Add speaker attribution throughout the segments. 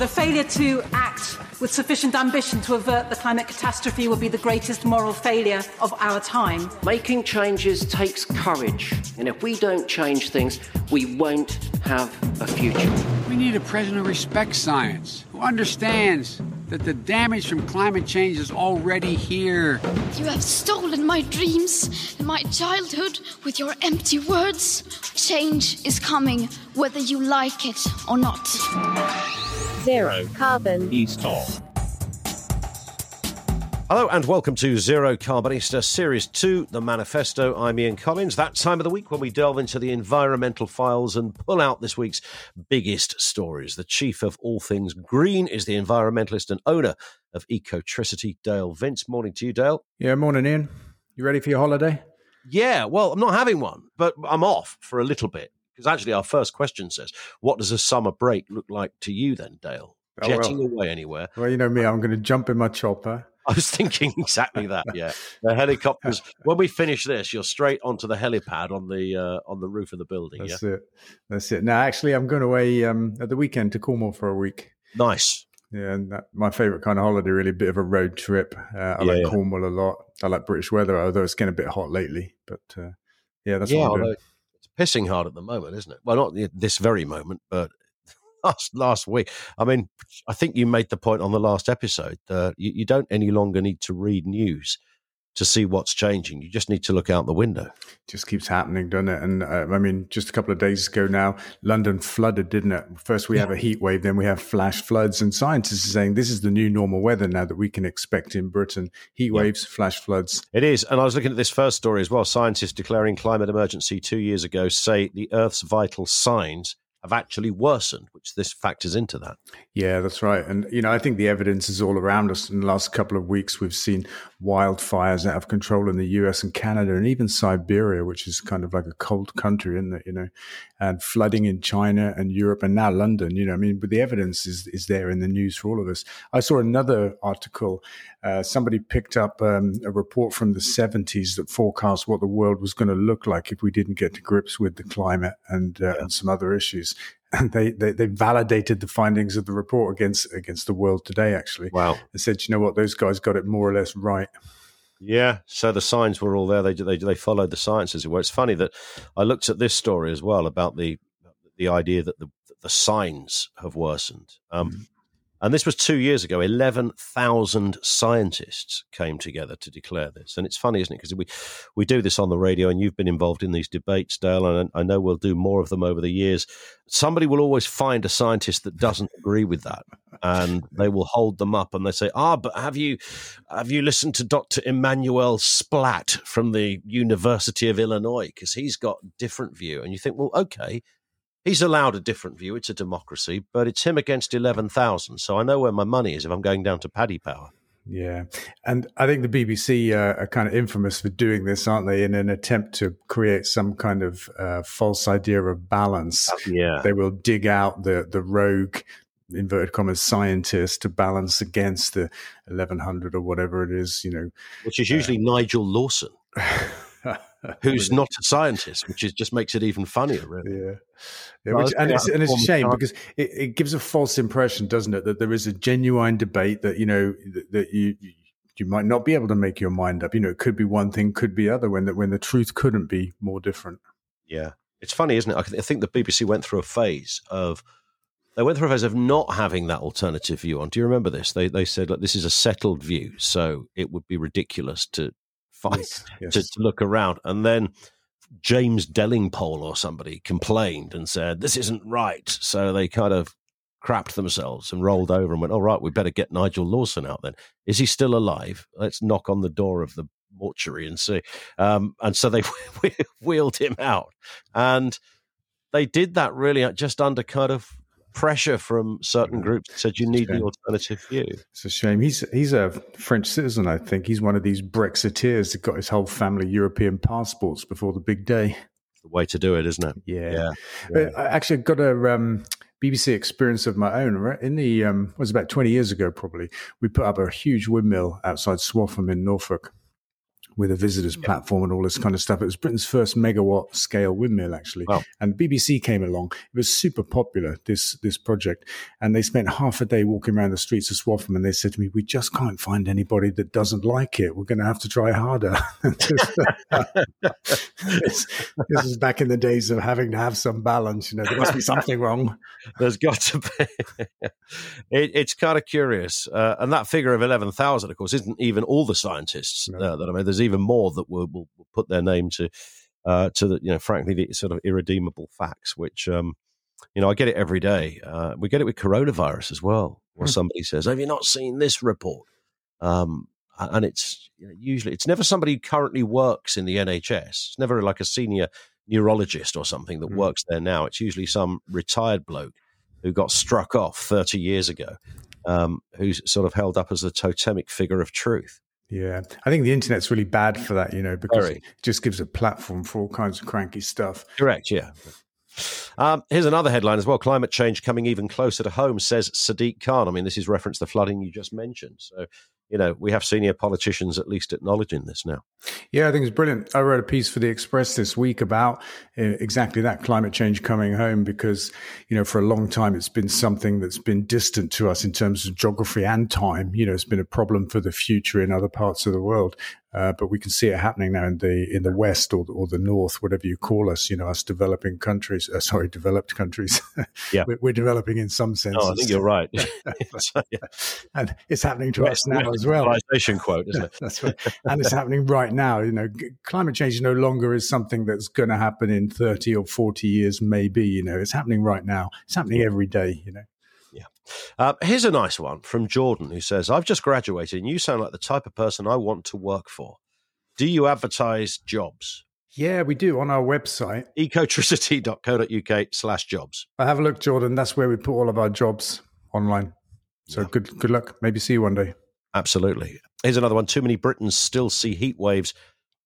Speaker 1: The failure to act with sufficient ambition to avert the climate catastrophe will be the greatest moral failure of our time.
Speaker 2: Making changes takes courage, and if we don't change things, we won't have a future.
Speaker 3: We need a president who respects science, who understands that the damage from climate change is already here.
Speaker 4: You have stolen my dreams and my childhood with your empty words. Change is coming, whether you like it or not.
Speaker 5: Zero carbon.
Speaker 6: East off.
Speaker 7: Hello and welcome to Zero Carbonista Series 2, The Manifesto. I'm Ian Collins. That time of the week when we delve into the environmental files and pull out this week's biggest stories. The chief of all things green is the environmentalist and owner of Ecotricity, Dale Vince. Morning to you, Dale.
Speaker 8: Yeah, morning, Ian. You ready for your holiday?
Speaker 7: Yeah, well, I'm not having one, but I'm off for a little bit. Because actually, our first question says, What does a summer break look like to you then, Dale?
Speaker 8: Oh,
Speaker 7: Jetting
Speaker 8: well.
Speaker 7: away anywhere?
Speaker 8: Well, you know me, I'm going to jump in my chopper.
Speaker 7: I was thinking exactly that. Yeah, the helicopters. when we finish this, you're straight onto the helipad on the uh, on the roof of the building.
Speaker 8: That's
Speaker 7: yeah,
Speaker 8: it. That's it. Now, actually, I'm going away um, at the weekend to Cornwall for a week.
Speaker 7: nice.
Speaker 8: Yeah, and that, my favourite kind of holiday, really, a bit of a road trip. Uh, I
Speaker 7: Yeah,
Speaker 8: like
Speaker 7: yeah.
Speaker 8: Cornwall a lot. I like British weather, although it's getting a bit hot lately. But uh, yeah, that's
Speaker 7: yeah,
Speaker 8: what I'm doing.
Speaker 7: Pissing hard at the moment, isn't it? Well, not this very moment, but last last week. I mean, I think you made the point on the last episode that you, you don't any longer need to read news to see what's changing. You just need to look out the window.
Speaker 8: just keeps happening, doesn't it? And uh, I mean, just a couple of days ago now, London flooded, didn't it? First we have a heat wave, then we have flash floods, and scientists are saying this is the new normal weather now that we can expect in Britain: heat
Speaker 7: Yeah.
Speaker 8: waves, flash floods.
Speaker 7: It is. And I was looking at this first story as well. Scientists declaring climate emergency two years ago say the Earth's vital signs have actually worsened, which this factors into that.
Speaker 8: Yeah, that's right. And, you know, I think the evidence is all around us. In the last couple of weeks, we've seen wildfires out of control in the US and Canada and even Siberia, which is kind of like a cold country, isn't it? You know, and flooding in China and Europe and now London, you know, I mean, but the evidence is, is there in the news for all of us. I saw another article. Uh, somebody picked up um, a report from the 70s that forecast what the world was going to look like if we didn't get to grips with the climate and, uh, and some other issues they, they they validated the findings of the report against against the world today. Actually,
Speaker 7: Wow.
Speaker 8: they said, you know what, those guys got it more or less right.
Speaker 7: Yeah, so the signs were all there. They they they followed the science as it were. It's funny that I looked at this story as well about the the idea that the the signs have worsened. Um, And this was two years ago. Eleven thousand scientists came together to declare this. And it's funny, isn't it? Because we we do this on the radio, and you've been involved in these debates, Dale. And I know we'll do more of them over the years. Somebody will always find a scientist that doesn't agree with that, and they will hold them up and they say, "Ah, but have you have you listened to Dr. Emmanuel Splatt from the University of Illinois? Because he's got a different view." And you think, well, okay, he's allowed a different view. It's a democracy, but it's him against 11,000. So I know where my money is if I'm going down to Paddy Power.
Speaker 8: Yeah, and I think the BBC uh, are kind of infamous for doing this, aren't they? In an attempt to create some kind of uh, false idea of balance,
Speaker 7: Yeah.
Speaker 8: they will dig out the the rogue inverted commas scientist to balance against the 1100 or whatever it is you know
Speaker 7: Which is usually Nigel Lawson, who's not a scientist, which is, just makes it even funnier, really.
Speaker 8: Yeah, yeah which, and it's, and it's a shame
Speaker 7: time.
Speaker 8: because it, it gives a false impression, doesn't it, that there is a genuine debate that you know that, that you you might not be able to make your mind up. You know, it could be one thing, could be other. When the, when the truth couldn't be more different.
Speaker 7: Yeah. It's funny, isn't it? I I think the BBC went through a phase of they went through a phase of not having that alternative view on. Do you remember this? They they said, look, this is a settled view, so it would be ridiculous to fight
Speaker 8: Yes, yes.
Speaker 7: to, to look around. And then James Delingpole or somebody complained and said, This isn't right. So they kind of crapped themselves and rolled over and went, All right, we better get Nigel Lawson out then. Is he still alive? Let's knock on the door of the mortuary and see. Um, and so they wheeled him out. And they did that really just under kind of pressure from certain groups that said you need the alternative view.
Speaker 8: It's a shame. He's he's a French citizen, I think. He's one of these Brexiteers that got his whole family European passports before the big day.
Speaker 7: The way to do it, isn't it?
Speaker 8: Yeah.
Speaker 7: Yeah.
Speaker 8: But I actually got a um, BBC experience of my own. Right? In the um, it was about twenty years ago, probably. We put up a huge windmill outside Swaffham in Norfolk, with a visitors yeah. platform and all this kind of stuff. It was Britain's first megawatt scale windmill, actually.
Speaker 7: Wow.
Speaker 8: And BBC came along. It was super popular, this this project. And they spent half a day walking around the streets of Swaffham and they said to me, We just can't find anybody that doesn't like it. We're going to have to try harder. this, this is back in the days of having to have some balance. You know, there must be something wrong.
Speaker 7: There's got to be. it, it's kind of curious. Uh, and that figure of 11,000, of course, isn't even all the scientists no. uh, that I mean. There's even more that will, will, will put their name to, uh, to the, you know, frankly, the sort of irredeemable facts, which, um, you know, I get it every day. Uh, we get it with coronavirus as well, where mm. somebody says, Have you not seen this report? Um, and it's you know, usually it's never somebody who currently works in the NHS. It's never like a senior neurologist or something that mm. works there now. It's usually some retired bloke who got struck off 30 years ago, um, who's sort of held up as a totemic figure of truth.
Speaker 8: Yeah, I think the internet's really bad for that, you know, because Very. it just gives a platform for all kinds of cranky stuff.
Speaker 7: Correct, yeah. Um, here's another headline as well. Climate change coming even closer to home, says Sadiq Khan. I mean, this is reference to the flooding you just mentioned. So you know, we have senior politicians at least acknowledging this now.
Speaker 8: Yeah, I think it's brilliant. I wrote a piece for the Express this week about uh, exactly that climate change coming home because, you know, for a long time it's been something that's been distant to us in terms of geography and time. You know, it's been a problem for the future in other parts of the world. Uh, but we can see it happening now in the in the west or, or the north, whatever you call us. You know, us developing countries. Uh, sorry, developed countries.
Speaker 7: yeah,
Speaker 8: we're, we're, developing in some sense.
Speaker 7: Oh, I think you're right.
Speaker 8: and it's happening to us now as well.
Speaker 7: quote, isn't it?
Speaker 8: that's right. And it's happening right now. You know, climate change no longer is something that's going to happen in thirty or forty years. Maybe you know, it's happening right now. It's happening every day. You know.
Speaker 7: Uh, here's a nice one from Jordan who says, I've just graduated and you sound like the type of person I want to work for. Do you advertise jobs?
Speaker 8: Yeah, we do on our website.
Speaker 7: ecotricity.co.uk slash jobs.
Speaker 8: I have a look, Jordan. That's where we put all of our jobs online. So yeah. good good luck. Maybe see you one day.
Speaker 7: Absolutely. Here's another one. Too many Britons still see heat waves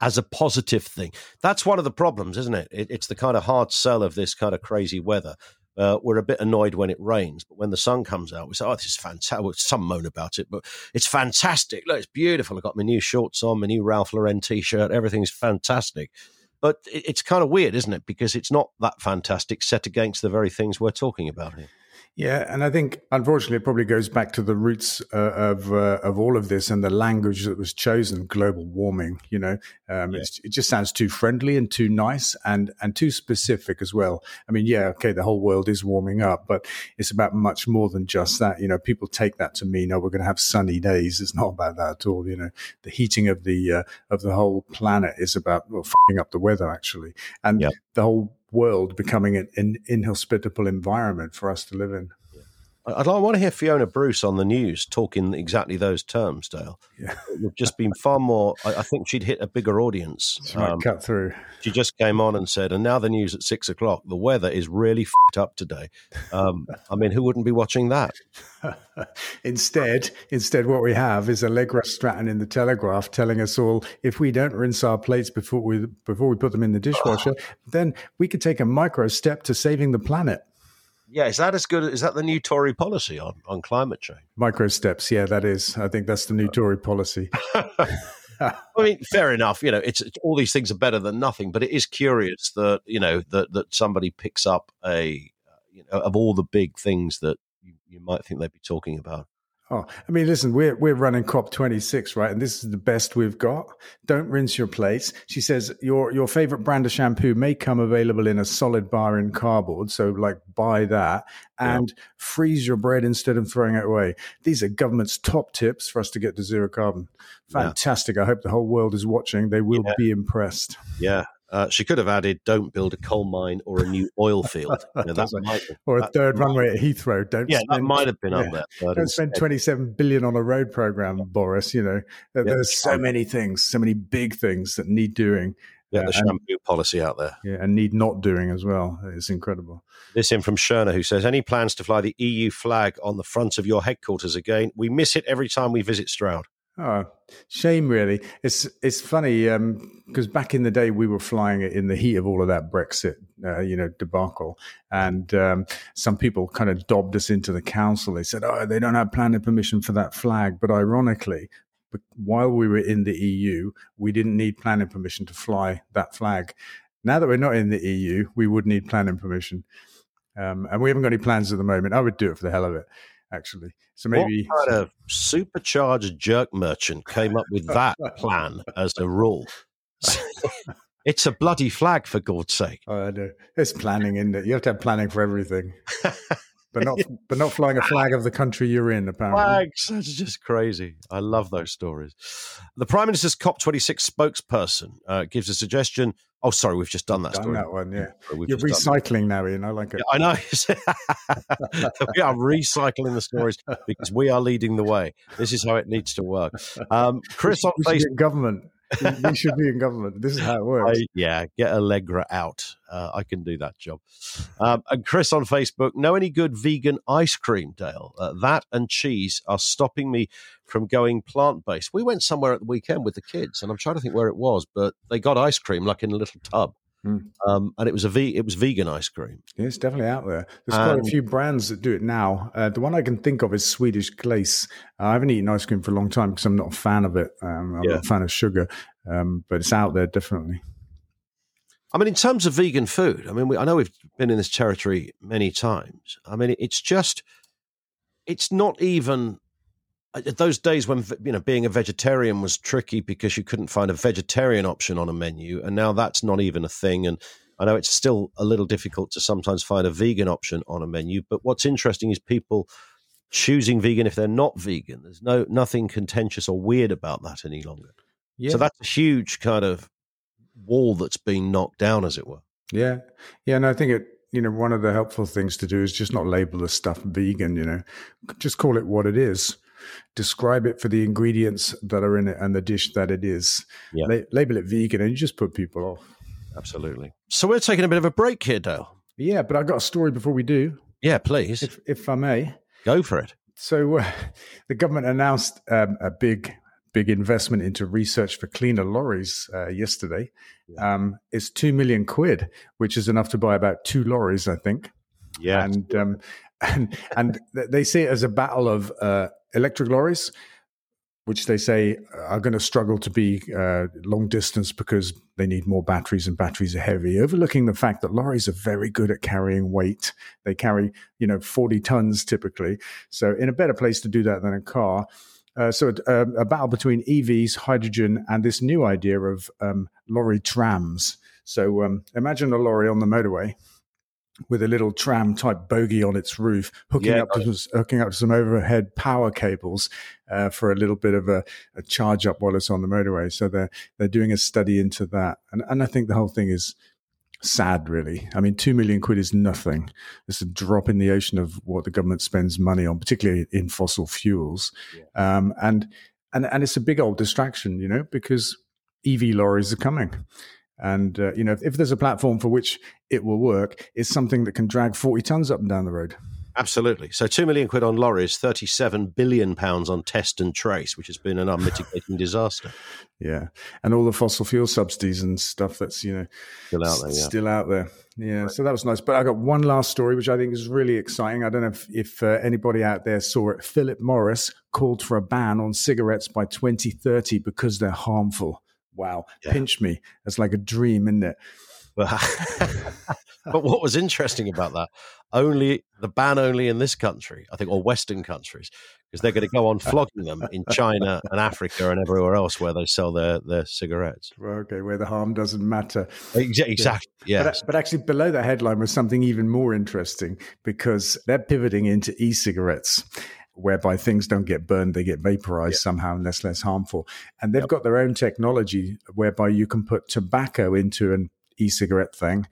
Speaker 7: as a positive thing. That's one of the problems, isn't it? it it's the kind of hard sell of this kind of crazy weather uh, we're a bit annoyed when it rains, but when the sun comes out, we say, "Oh, this is fantastic." Well, some moan about it, but it's fantastic. Look, it's beautiful. I've got my new shorts on, my new Ralph Lauren t-shirt. Everything's fantastic. But it's kind of weird, isn't it? Because it's not that fantastic set against the very things we're talking about here.
Speaker 8: Yeah, and I think unfortunately it probably goes back to the roots uh, of uh, of all of this and the language that was chosen: global warming. You know, um, yeah. it just sounds too friendly and too nice and and too specific as well. I mean, yeah, okay, the whole world is warming up, but it's about much more than just that. You know, people take that to mean, oh, we're going to have sunny days. It's not about that at all. You know, the heating of the uh, of the whole planet is about well, up the weather actually, and yep. The whole world becoming an, an inhospitable environment for us to live in.
Speaker 7: I'd, I want to hear Fiona Bruce on the news talking exactly those terms, Dale. Yeah. It would just been far more. I, I think she'd hit a bigger audience.
Speaker 8: She um, cut through.
Speaker 7: She just came on and said, and now the news at six o'clock. The weather is really f***ed up today. Um, I mean, who wouldn't be watching that?
Speaker 8: instead, instead, what we have is Allegra Stratton in the Telegraph telling us all if we don't rinse our plates before we before we put them in the dishwasher, then we could take a micro step to saving the planet.
Speaker 7: Yeah, is that as good? Is that the new Tory policy on, on climate change?
Speaker 8: Micro steps. Yeah, that is. I think that's the new Tory policy.
Speaker 7: I mean, fair enough. You know, it's, it's, all these things are better than nothing, but it is curious that you know that that somebody picks up a uh, you know of all the big things that you, you might think they'd be talking about.
Speaker 8: Oh, I mean, listen, we're we're running COP twenty six, right? And this is the best we've got. Don't rinse your plates. She says your your favorite brand of shampoo may come available in a solid bar in cardboard, so like buy that and yeah. freeze your bread instead of throwing it away. These are government's top tips for us to get to zero carbon. Fantastic! Yeah. I hope the whole world is watching. They will yeah. be impressed.
Speaker 7: Yeah, uh, she could have added, "Don't build a coal mine or a new oil field." You know, that
Speaker 8: might, or a third might, runway at Heathrow. Don't
Speaker 7: yeah, spend, that might have been yeah, up there.
Speaker 8: Don't spend twenty-seven billion on a road program, Boris. You know, yeah, there's so many things, so many big things that need doing.
Speaker 7: Yeah, the shampoo and, policy out there.
Speaker 8: Yeah, and need not doing as well. It's incredible.
Speaker 7: This in from Sherna, who says, "Any plans to fly the EU flag on the front of your headquarters again? We miss it every time we visit Stroud."
Speaker 8: Oh, shame! Really, it's it's funny because um, back in the day we were flying it in the heat of all of that Brexit, uh, you know, debacle, and um, some people kind of dobbed us into the council. They said, "Oh, they don't have planning permission for that flag," but ironically, while we were in the EU, we didn't need planning permission to fly that flag. Now that we're not in the EU, we would need planning permission. Um, and we haven't got any plans at the moment. I would do it for the hell of it, actually. So maybe
Speaker 7: what kind of supercharged jerk merchant came up with that plan as a rule? it's a bloody flag, for God's sake.
Speaker 8: Oh, I know. It's planning, isn't it? You have to have planning for everything. but not but not flying a flag of the country you're in. Apparently,
Speaker 7: flags. That's just crazy. I love those stories. The Prime Minister's COP26 spokesperson uh, gives a suggestion. Oh, sorry, we've just done that.
Speaker 8: Done
Speaker 7: story.
Speaker 8: that one, yeah. We've you're recycling now, Ian. I like it.
Speaker 7: Yeah, I know. we are recycling the stories because we are leading the way. This is how it needs to work. Um, Chris on Facebook,
Speaker 8: government we should be in government. This is how it works.
Speaker 7: I, yeah, get Allegra out. Uh, I can do that job. Um, and Chris on Facebook, know any good vegan ice cream, Dale? Uh, that and cheese are stopping me from going plant based. We went somewhere at the weekend with the kids, and I'm trying to think where it was, but they got ice cream like in a little tub. Mm. Um, and it was a ve- it was vegan ice cream.
Speaker 8: Yeah, it's definitely out there. There's um, quite a few brands that do it now. Uh, the one I can think of is Swedish Glace. Uh, I haven't eaten ice cream for a long time because I'm not a fan of it. Um, I'm yeah. not a fan of sugar, um, but it's out there definitely.
Speaker 7: I mean, in terms of vegan food, I mean, we, I know we've been in this territory many times. I mean, it's just, it's not even Uh, uh, those days when you know being a vegetarian was tricky because you couldn't find a vegetarian option on a menu and now that's not even a thing and i know it's still a little difficult to sometimes find a vegan option on a menu but what's interesting is people choosing vegan if they're not vegan. There's no nothing contentious or weird about that any longer. Yeah. so that's a huge kind of wall that's been knocked down as it were.
Speaker 8: Yeah. Yeah and i think it you know one of the helpful things to do is just not label the stuff vegan you know. Just call it what it is describe it for the ingredients that are in it and the dish that it is. Yeah. La- label it vegan, and you just put people off.
Speaker 7: Absolutely. So we're taking a bit of a break here, Dale.
Speaker 8: Yeah, but I've got a story before we do.
Speaker 7: Yeah, please.
Speaker 8: If, if I may.
Speaker 7: Go for it.
Speaker 8: So uh, the government announced um, a big, big investment into research for cleaner lorries uh, yesterday. Yeah. Um, it's two million quid, which is enough to buy about two lorries, I think.
Speaker 7: Yeah,
Speaker 8: and um, and and they see it as a battle of uh, electric lorries, which they say are going to struggle to be uh, long distance because they need more batteries and batteries are heavy, overlooking the fact that lorries are very good at carrying weight. They carry, you know, 40 tons typically. So, in a better place to do that than a car. Uh, so, uh, a battle between EVs, hydrogen, and this new idea of um, lorry trams. So, um, imagine a lorry on the motorway with a little tram type bogie on its roof, hooking yeah, up to some, hooking up to some overhead power cables uh, for a little bit of a, a, charge up while it's on the motorway. So they're they're doing a study into that, and and I think the whole thing is sad, really. I mean, two million quid is nothing. It's a drop in the ocean of what the government spends money on, particularly in fossil fuels, yeah. um, and and and it's a big old distraction, you know, because EV lorries are coming. And uh, you know, if, if, there's a platform for which it will work, it's something that can drag 40 tons up and down the road.
Speaker 7: Absolutely. So, two million quid on lorries, 37 billion pounds on test and trace, which has been an unmitigating disaster.
Speaker 8: Yeah, and all the fossil fuel subsidies and stuff that's you know
Speaker 7: still out there. Yeah.
Speaker 8: Still out there. Yeah, right. so that was nice. But I got one last story, which I think is really exciting. I don't know if, if uh, anybody out there saw it. Philip Morris called for a ban on cigarettes by 2030 because they're harmful wow, yeah. pinch me. It's like a dream, isn't it?
Speaker 7: but what was interesting about that, only the ban only in this country, I think, or Western countries, because they're going to go on flogging them in China and Africa and everywhere else where they sell their, their cigarettes.
Speaker 8: Okay, where the harm doesn't matter.
Speaker 7: Exactly. Yeah.
Speaker 8: But, but, actually, below the headline was something even more interesting because they're pivoting into e cigarettes whereby things don't get burned, they get vaporized yeah. somehow and less less harmful. And they've yep. got their own technology whereby you can put tobacco into an e-cigarette thing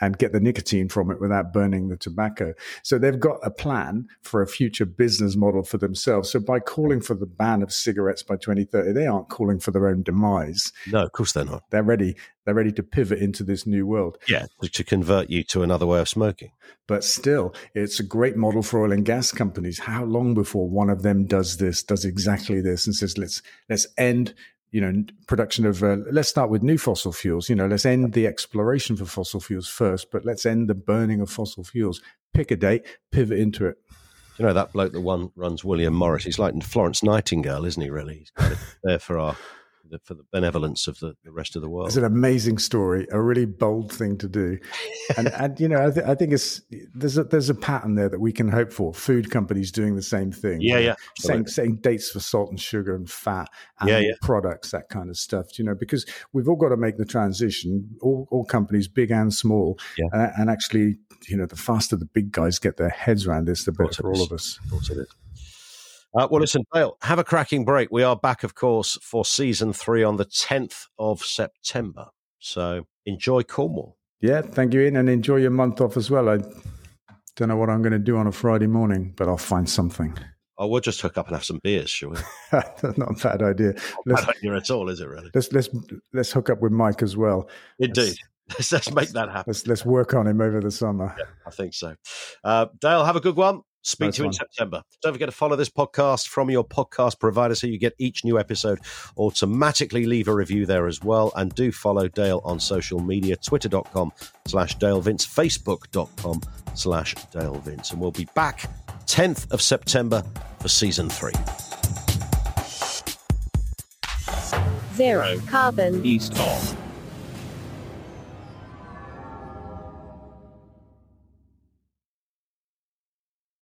Speaker 8: and get the nicotine from it without burning the tobacco. So they've got a plan for a future business model for themselves. So by calling for the ban of cigarettes by 2030, they aren't calling for their own demise.
Speaker 7: No, of course they're not.
Speaker 8: They're ready. They're ready to pivot into this new world.
Speaker 7: Yeah, to convert you to another way of smoking.
Speaker 8: But still, it's a great model for oil and gas companies. How long before one of them does this, does exactly this, and says, "Let's let's end you know, production of, uh, let's start with new fossil fuels. You know, let's end the exploration for fossil fuels first, but let's end the burning of fossil fuels. Pick a date, pivot into it.
Speaker 7: You know that bloke that one runs William Morris. He's like Florence Nightingale, isn't he? Really, he's kind of there for our the, for the benevolence of the, the rest of the world.
Speaker 8: It's an amazing story, a really bold thing to do, and and you know I, th- I think it's there's a there's a pattern there that we can hope for. Food companies doing the same thing.
Speaker 7: Yeah, yeah,
Speaker 8: setting, setting dates for salt and sugar and fat, and
Speaker 7: Yeah, yeah.
Speaker 8: products, that kind of stuff. You know, because we've all got to make the transition. All all companies, big and small,
Speaker 7: Yeah.
Speaker 8: and, and actually, you know, the faster the big guys get their heads around this, the better for all of us.
Speaker 7: Of course it is. Uh, well, listen, Dale, have a cracking break. We are back, of course, for season three on the 10th of September. So enjoy Cornwall.
Speaker 8: Yeah, thank you, Ian, and enjoy your month off as well. I don't know what I'm going to do on a Friday morning, but I'll find something.
Speaker 7: Oh, we'll just hook up and have some beers, shall we?
Speaker 8: Not a bad idea. Let's,
Speaker 7: Bad idea at all, is it really?
Speaker 8: let's let's let's hook up with Mike as well.
Speaker 7: Indeed. Let's, let's make that happen.
Speaker 8: Let's let's work on him over the summer.
Speaker 7: I think so. Uh, Dale, have a good one. Speak
Speaker 8: Nice
Speaker 7: to you in. September. Don't forget to follow this podcast from your podcast provider so you get each new episode automatically. Leave a review there as well. And do follow Dale on social media, twitter.com slash Dale Vince, facebook.com slash Dale Vince. And we'll be back 10th of September for season three.
Speaker 5: Zero carbon.
Speaker 6: East of.